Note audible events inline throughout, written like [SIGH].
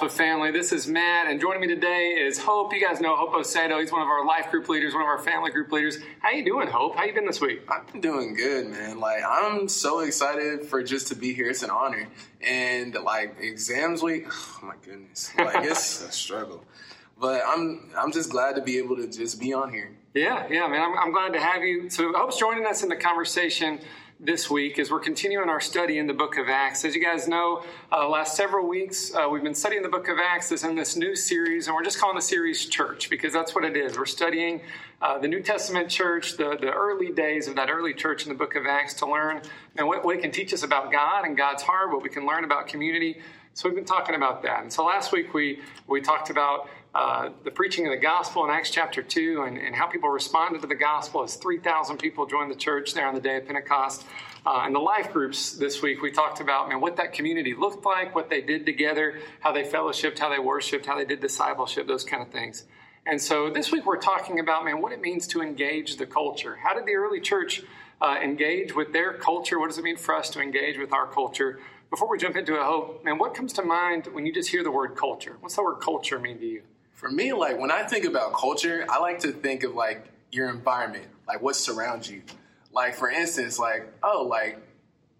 Alpha family. This is Matt, and joining me today is Hope. You guys know Hope Osedo. He's one of our life group leaders, one of our family group leaders. How you doing, Hope? How you been this week? I've been doing good, man. Like I'm so excited for just to be here. It's an honor, and like exams week. [SIGHS] Oh my goodness, like it's [LAUGHS] a struggle. But I'm I'm just glad to be able to just be on here. Yeah, yeah, man. I'm, I'm glad to have you. So Hope's joining us in the conversation this week as we're continuing our study in the book of Acts. As you guys know, uh, last several weeks uh, we've been studying the book of Acts this in this new series, and we're just calling the series Church because that's what it is. We're studying uh, the New Testament church, the, the early days of that early church in the book of Acts to learn and what, what it can teach us about God and God's heart, what we can learn about community. So we've been talking about that. And so last week we, we talked about uh, the preaching of the gospel in Acts chapter 2 and, and how people responded to the gospel as 3,000 people joined the church there on the day of Pentecost. Uh, in the life groups this week, we talked about man, what that community looked like, what they did together, how they fellowshipped, how they worshiped, how they did discipleship, those kind of things. And so this week we're talking about man, what it means to engage the culture. How did the early church uh, engage with their culture? What does it mean for us to engage with our culture? Before we jump into it, hope, man, what comes to mind when you just hear the word culture? What's the word culture mean to you? For me, like when I think about culture, I like to think of like your environment, like what surrounds you. Like for instance, like oh, like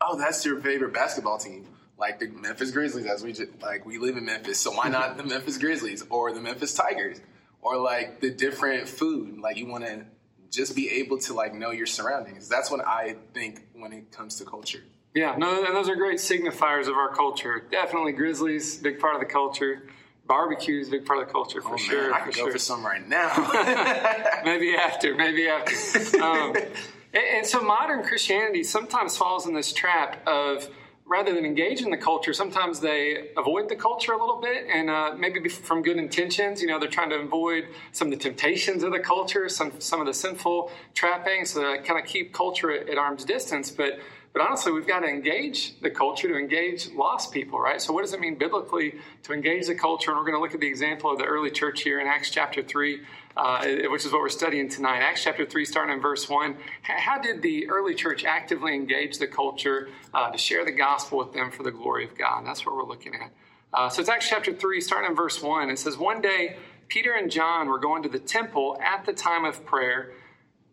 oh, that's your favorite basketball team, like the Memphis Grizzlies. As we just, like we live in Memphis, so why not [LAUGHS] the Memphis Grizzlies or the Memphis Tigers or like the different food? Like you want to just be able to like know your surroundings. That's what I think when it comes to culture. Yeah, no, and those are great signifiers of our culture. Definitely Grizzlies, big part of the culture barbecue is a big part of the culture for oh, sure. Man, I could go sure. for some right now. [LAUGHS] [LAUGHS] maybe after, maybe after. Um, [LAUGHS] and, and, so modern Christianity sometimes falls in this trap of rather than engage in the culture, sometimes they avoid the culture a little bit, and uh, maybe from good intentions. You know, they're trying to avoid some of the temptations of the culture, some some of the sinful trappings, so they kind of keep culture at, at arm's distance, but but honestly, we've got to engage the culture to engage lost people, right? So, what does it mean biblically to engage the culture? And we're going to look at the example of the early church here in Acts chapter 3, uh, which is what we're studying tonight. Acts chapter 3, starting in verse 1. How did the early church actively engage the culture uh, to share the gospel with them for the glory of God? And that's what we're looking at. Uh, so, it's Acts chapter 3, starting in verse 1. It says, One day, Peter and John were going to the temple at the time of prayer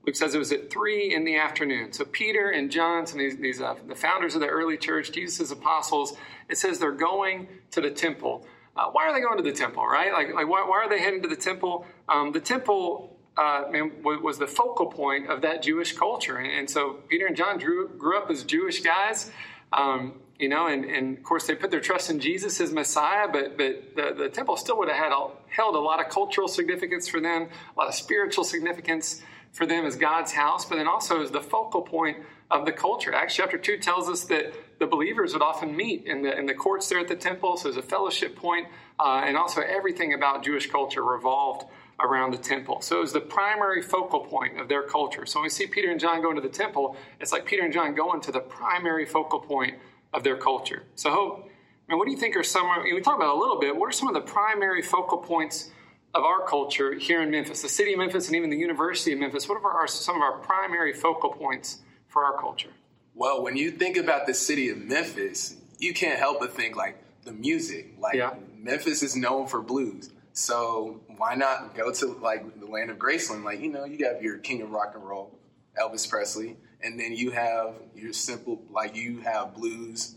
Luke says it was at three in the afternoon. So Peter and John, and these, these uh, the founders of the early church, Jesus' apostles, it says they're going to the temple. Uh, why are they going to the temple, right? Like, like why, why are they heading to the temple? Um, the temple uh, man, was the focal point of that Jewish culture. And, and so Peter and John grew, grew up as Jewish guys. Um, you know, and, and, of course they put their trust in Jesus as Messiah, but but the, the temple still would have had a, held a lot of cultural significance for them, a lot of spiritual significance for them as God's house, but then also as the focal point of the culture. Acts chapter 2 tells us that the believers would often meet in the, in the courts there at the temple, so as a fellowship point, uh, and also everything about Jewish culture revolved around the temple. So it was the primary focal point of their culture. So when we see Peter and John going to the temple, it's like Peter and John going to the primary focal point of their culture. So, Hope, I mean, what do you think are some, we talked about a little bit, what are some of the primary focal points of our culture here in Memphis, the city of Memphis, and even the University of Memphis? What are some of our primary focal points for our culture? Well, when you think about the city of Memphis, you can't help but think like the music. Like yeah. Memphis is known for blues. So why not go to like the land of Graceland? Like, you know, you have your king of rock and roll, Elvis Presley, and then you have your simple like you have blues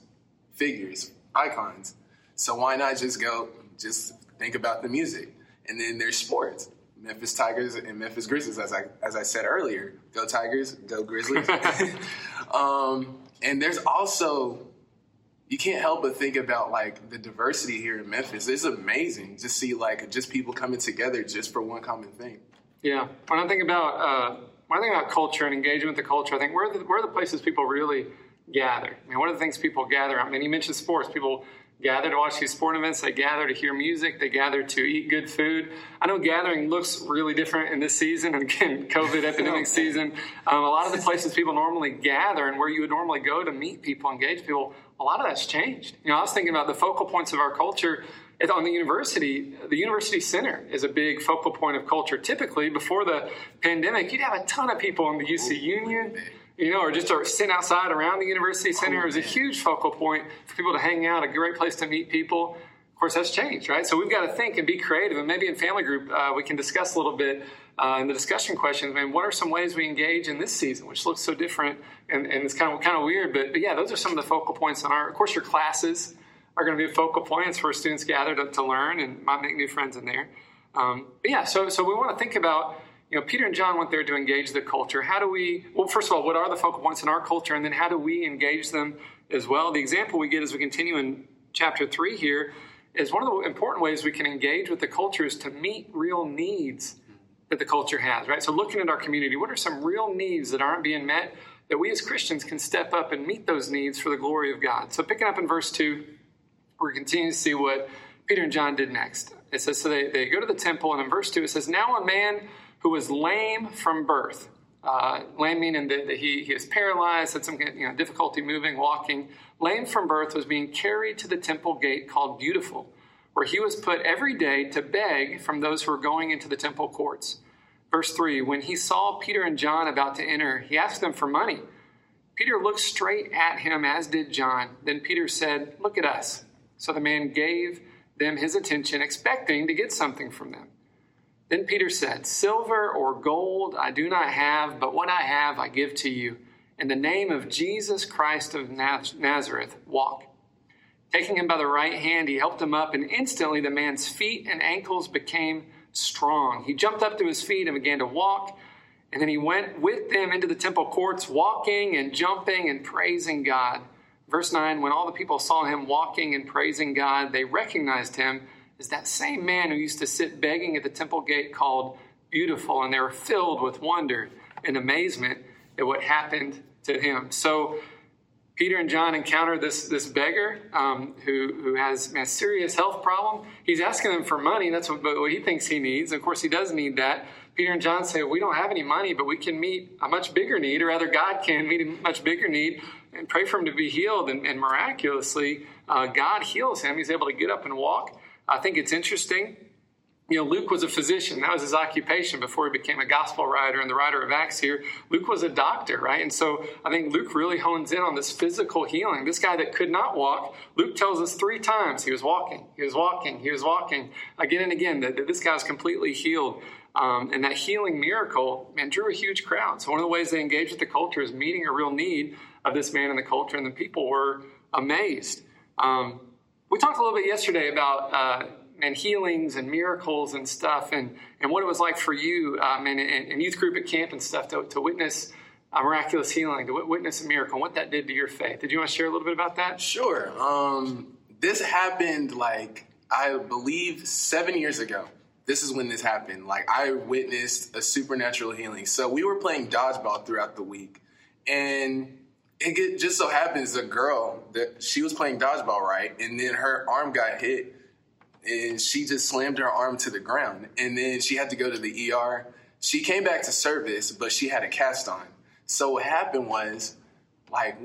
figures, icons. So why not just go just think about the music? And then there's sports. Memphis Tigers and Memphis Grizzlies, as I as I said earlier. Go Tigers, go Grizzlies. [LAUGHS] um, and there's also you can't help but think about like the diversity here in Memphis. It's amazing to see like just people coming together just for one common thing. Yeah, when I think about uh, when I think about culture and engagement with the culture, I think where are the, where are the places people really gather? I mean, one of the things people gather? I mean, you mentioned sports. People gather to watch these sport events. They gather to hear music. They gather to eat good food. I know gathering looks really different in this season, and [LAUGHS] again, COVID epidemic season. Um, a lot of the places people normally gather and where you would normally go to meet people, engage people, a lot of that's changed. You know, I was thinking about the focal points of our culture on the university, the university center is a big focal point of culture. Typically, before the pandemic, you'd have a ton of people in the UC Union you know, or just or sitting outside around the university center. It was a huge focal point for people to hang out, a great place to meet people. Of course, that's changed, right? So we've got to think and be creative. And maybe in family group, uh, we can discuss a little bit uh, in the discussion questions. I mean, what are some ways we engage in this season, which looks so different and, and it's kind of kind of weird. But, but, yeah, those are some of the focal points on our. Of course, your classes are going to be a focal points where students gather to, to, learn and might make new friends in there. Um, but yeah, so so we want to think about. You know, Peter and John went there to engage the culture. How do we? Well, first of all, what are the focal points in our culture, and then how do we engage them as well? The example we get as we continue in chapter three here is one of the important ways we can engage with the culture is to meet real needs that the culture has, right? So looking at our community, what are some real needs that aren't being met that we as Christians can step up and meet those needs for the glory of God? So picking up in verse 2, we're continuing to see what Peter and John did next. It says, so they, they go to the temple, and in verse 2 it says, Now a man who was lame from birth, uh, lame meaning that, that he, he is paralyzed, had some you know, difficulty moving, walking, lame from birth, was being carried to the temple gate called Beautiful, where he was put every day to beg from those who were going into the temple courts. Verse 3 When he saw Peter and John about to enter, he asked them for money. Peter looked straight at him, as did John. Then Peter said, Look at us. So the man gave them his attention, expecting to get something from them. Then Peter said, Silver or gold I do not have, but what I have I give to you. In the name of Jesus Christ of Nazareth, walk. Taking him by the right hand, he helped him up, and instantly the man's feet and ankles became strong. He jumped up to his feet and began to walk, and then he went with them into the temple courts, walking and jumping and praising God. Verse 9 When all the people saw him walking and praising God, they recognized him as that same man who used to sit begging at the temple gate called Beautiful, and they were filled with wonder and amazement at what happened to him. So, Peter and John encounter this, this beggar um, who, who has a serious health problem. He's asking them for money. That's what, what he thinks he needs. Of course, he does need that. Peter and John say, We don't have any money, but we can meet a much bigger need, or rather, God can meet a much bigger need and pray for him to be healed. And, and miraculously, uh, God heals him. He's able to get up and walk. I think it's interesting you know, Luke was a physician. That was his occupation before he became a gospel writer and the writer of Acts here. Luke was a doctor, right? And so I think Luke really hones in on this physical healing. This guy that could not walk, Luke tells us three times he was walking, he was walking, he was walking again and again that, that this guy was completely healed. Um, and that healing miracle, man, drew a huge crowd. So one of the ways they engaged with the culture is meeting a real need of this man in the culture, and the people were amazed. Um, we talked a little bit yesterday about. Uh, and healings and miracles and stuff, and, and what it was like for you um, and, and, youth group at camp and stuff to, to witness a miraculous healing, to witness a miracle, and what that did to your faith. Did you want to share a little bit about that? Sure. Um, this happened like, I believe, seven years ago. This is when this happened. Like, I witnessed a supernatural healing. So, we were playing dodgeball throughout the week, and it just so happens a girl that she was playing dodgeball, right? And then her arm got hit and she just slammed her arm to the ground. And then she had to go to the ER. She came back to service, but she had a cast on. So what happened was, like,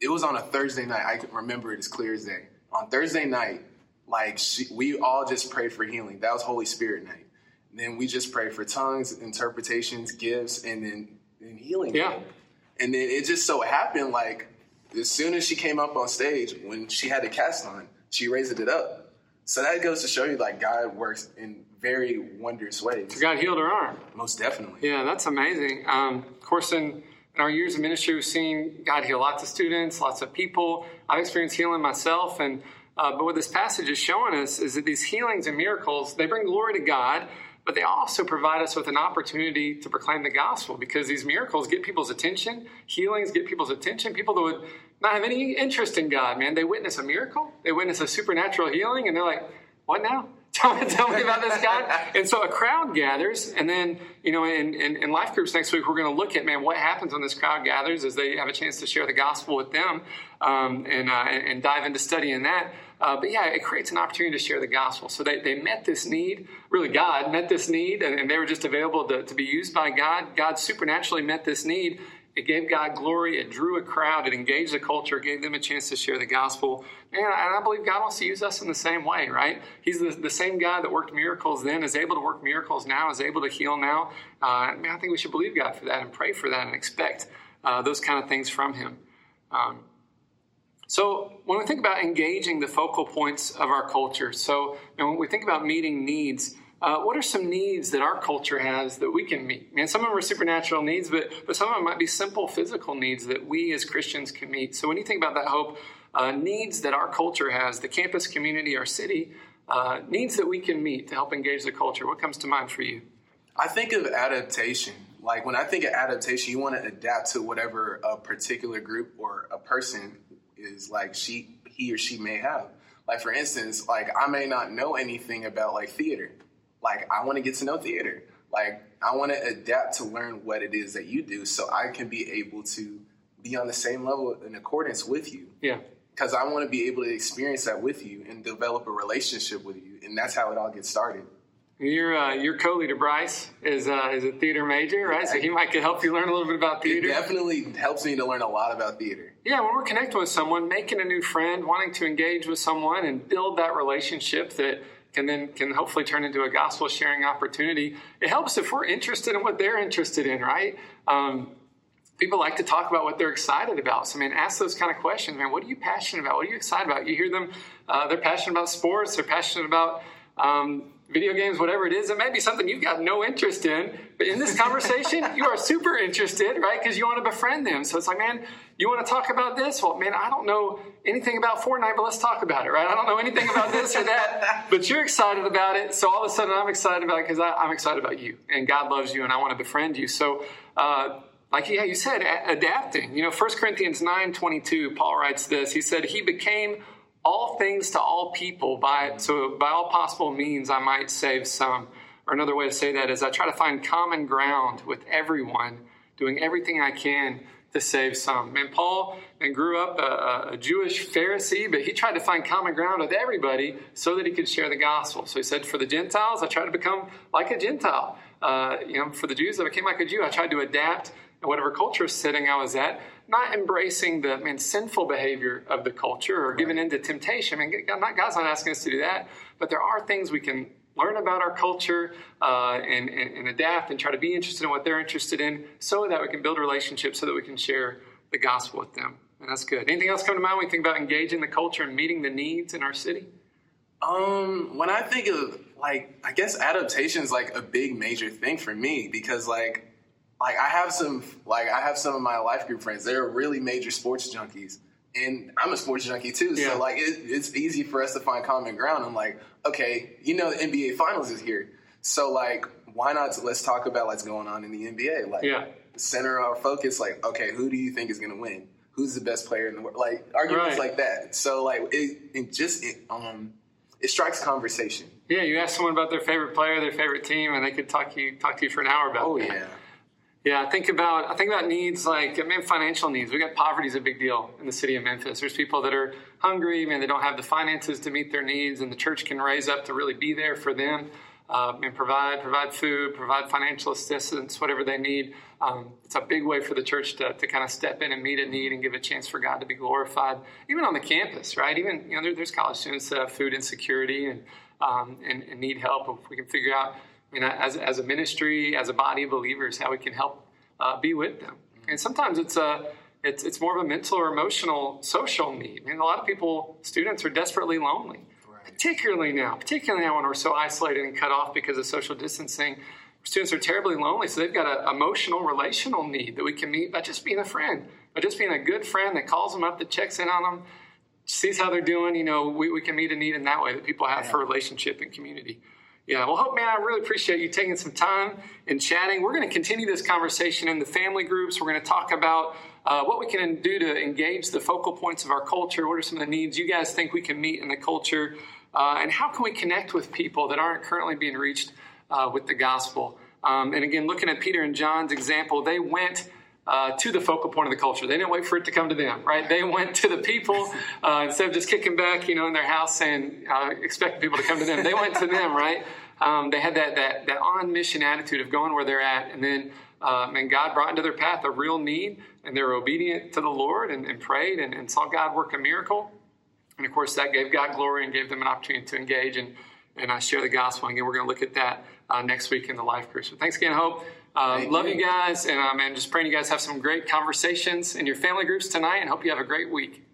it was on a Thursday night. I can remember it as clear as day. On Thursday night, like, she, we all just prayed for healing. That was Holy Spirit night. And then we just prayed for tongues, interpretations, gifts, and then and healing. Yeah. And then it just so happened, like, as soon as she came up on stage, when she had a cast on, she raised it up so that goes to show you, like God works in very wondrous ways. God healed her arm. Most definitely. Yeah, that's amazing. Um, of course, in, in our years of ministry, we've seen God heal lots of students, lots of people. I've experienced healing myself, and uh, but what this passage is showing us is that these healings and miracles they bring glory to God, but they also provide us with an opportunity to proclaim the gospel because these miracles get people's attention, healings get people's attention. People that would not have any interest in God, man. They witness a miracle, they witness a supernatural healing, and they're like, what now? Tell me, tell me about this God. and so a crowd gathers, and then, you know, in, in, in life groups next week, we're going to look at, man, what happens when this crowd gathers as they have a chance to share the gospel with them um, and, uh, and, dive into studying that. Uh, but yeah, it creates an opportunity to share the gospel. So they, they met this need, really, God met this need, and, and they were just available to, to be used by God. God supernaturally met this need, it gave God glory. It drew a crowd. It engaged the culture. Gave them a chance to share the gospel. And I, believe God wants to use us in the same way, right? He's the, the same God that worked miracles then, is able to work miracles now, is able to heal now. Uh, I, mean, I think we should believe God for that and pray for that and expect uh, those kind of things from Him. Um, So when we think about engaging the focal points of our culture, so and when we think about meeting needs, uh, what are some needs that our culture has that we can meet? And some of them are supernatural needs, but, but some of them might be simple physical needs that we as Christians can meet. So when you think about that hope, uh, needs that our culture has, the campus community, our city, uh, needs that we can meet to help engage the culture, what comes to mind for you? I think of adaptation. Like when I think of adaptation, you want to adapt to whatever a particular group or a person is like she he or she may have. Like for instance, like I may not know anything about like theater. Like I want to get to know theater. Like I want to adapt to learn what it is that you do so I can be able to be on the same level in accordance with you. Yeah. Because I want to be able to experience that with you and develop a relationship with you. And that's how it all gets started. Your uh, your co-leader Bryce is uh, is a theater major, right? So he might could help you learn a little bit about theater. It definitely helps me to learn a lot about theater. Yeah, when we're connecting with someone, making a new friend, wanting to engage with someone, and build that relationship that can then can hopefully turn into a gospel sharing opportunity. It helps if we're interested in what they're interested in, right? Um, people like to talk about what they're excited about. So, I mean, ask those kind of questions. Man, what are you passionate about? What are you excited about? You hear them; uh, they're passionate about sports. They're passionate about um, video games, whatever it is. It may be something you've got no interest in, but in this conversation, [LAUGHS] you are super interested, right? Because you want to befriend them. So it's like, man, you want to talk about this? Well, man, I don't know anything about Fortnite, but let's talk about it, right? I don't know anything about this or that, [LAUGHS] but you're excited about it. So all of a sudden, I'm excited about it because I'm excited about you, and God loves you, and I want to befriend you. So. Uh, like yeah, you said, adapting. You know, 1 Corinthians 9 22, Paul writes this. He said, He became all things to all people by so by all possible means I might save some. Or another way to say that is I try to find common ground with everyone, doing everything I can to save some. And Paul and grew up a, a, Jewish Pharisee, but he tried to find common ground with everybody so that he could share the gospel. So he said, for the Gentiles, I tried to become like a Gentile. Uh, you know, for the Jews, I became like a Jew. I tried to adapt whatever culture setting I was at not embracing the man, sinful behavior of the culture or giving into temptation. I mean, God's not asking us to do that, but there are things we can learn about our culture uh, and, and, and, adapt and try to be interested in what they're interested in so that we can build relationships so that we can share the gospel with them. And that's good. Anything else come to mind when you think about engaging the culture and meeting the needs in our city? Um, when I think of like, I guess adaptation is like a big major thing for me because like like I have some like I have some of my life group friends. They're really major sports junkies, and I'm a sports junkie too. Yeah. So like it, it's easy for us to find common ground. I'm like, okay, you know, the NBA Finals is here, so like why not? Let's talk about what's going on in the NBA. Like, yeah. center our focus. Like, okay, who do you think is going to win? Who's the best player in the world? Like arguments right. like that. So like it, it just it, um it strikes conversation. Yeah, you ask someone about their favorite player, their favorite team, and they could talk you talk to you for an hour about. Oh that. yeah. Yeah, I think about I think about needs like I mean financial needs. We got poverty is a big deal in the city of Memphis. There's people that are hungry, man, they don't have the finances to meet their needs, and the church can raise up to really be there for them uh, and provide provide food, provide financial assistance, whatever they need. Um, it's a big way for the church to, to kind of step in and meet a need and give a chance for God to be glorified, even on the campus, right? Even you know, there, there's college students that have food insecurity and, um, and and need help. If we can figure out you know, as, as a ministry, as a body of believers, how we can help uh, be with them. And sometimes it's a it's, it's more of a mental or emotional social need. I mean, a lot of people, students, are desperately lonely, right. particularly now, particularly now when we're so isolated and cut off because of social distancing. Students are terribly lonely, so they've got an emotional, relational need that we can meet by just being a friend, by just being a good friend that calls them up, that checks in on them, sees how they're doing. You know, we, we can meet a need in that way that people have yeah. for relationship and community. Yeah, well, Hope, man, I really appreciate you taking some time and chatting. We're going to continue this conversation in the family groups. We're going to talk about uh, what we can do to engage the focal points of our culture. What are some of the needs you guys think we can meet in the culture? Uh, and how can we connect with people that aren't currently being reached uh, with the gospel? Um, and again, looking at Peter and John's example, they went uh, to the focal point of the culture. They didn't wait for it to come to them, right? They went to the people [LAUGHS] uh, instead of just kicking back, you know, in their house and uh, expecting people to come to them. They went to them, right? Um, they had that, that that on mission attitude of going where they're at, and then um, and God brought into their path a real need, and they were obedient to the Lord and, and prayed and, and, saw God work a miracle. And of course, that gave God glory and gave them an opportunity to engage and and uh, share the gospel. And again, we're going to look at that uh, next week in the life group. So thanks again, Hope. Uh, love you. you guys, and um, and just praying you guys have some great conversations in your family groups tonight, and hope you have a great week.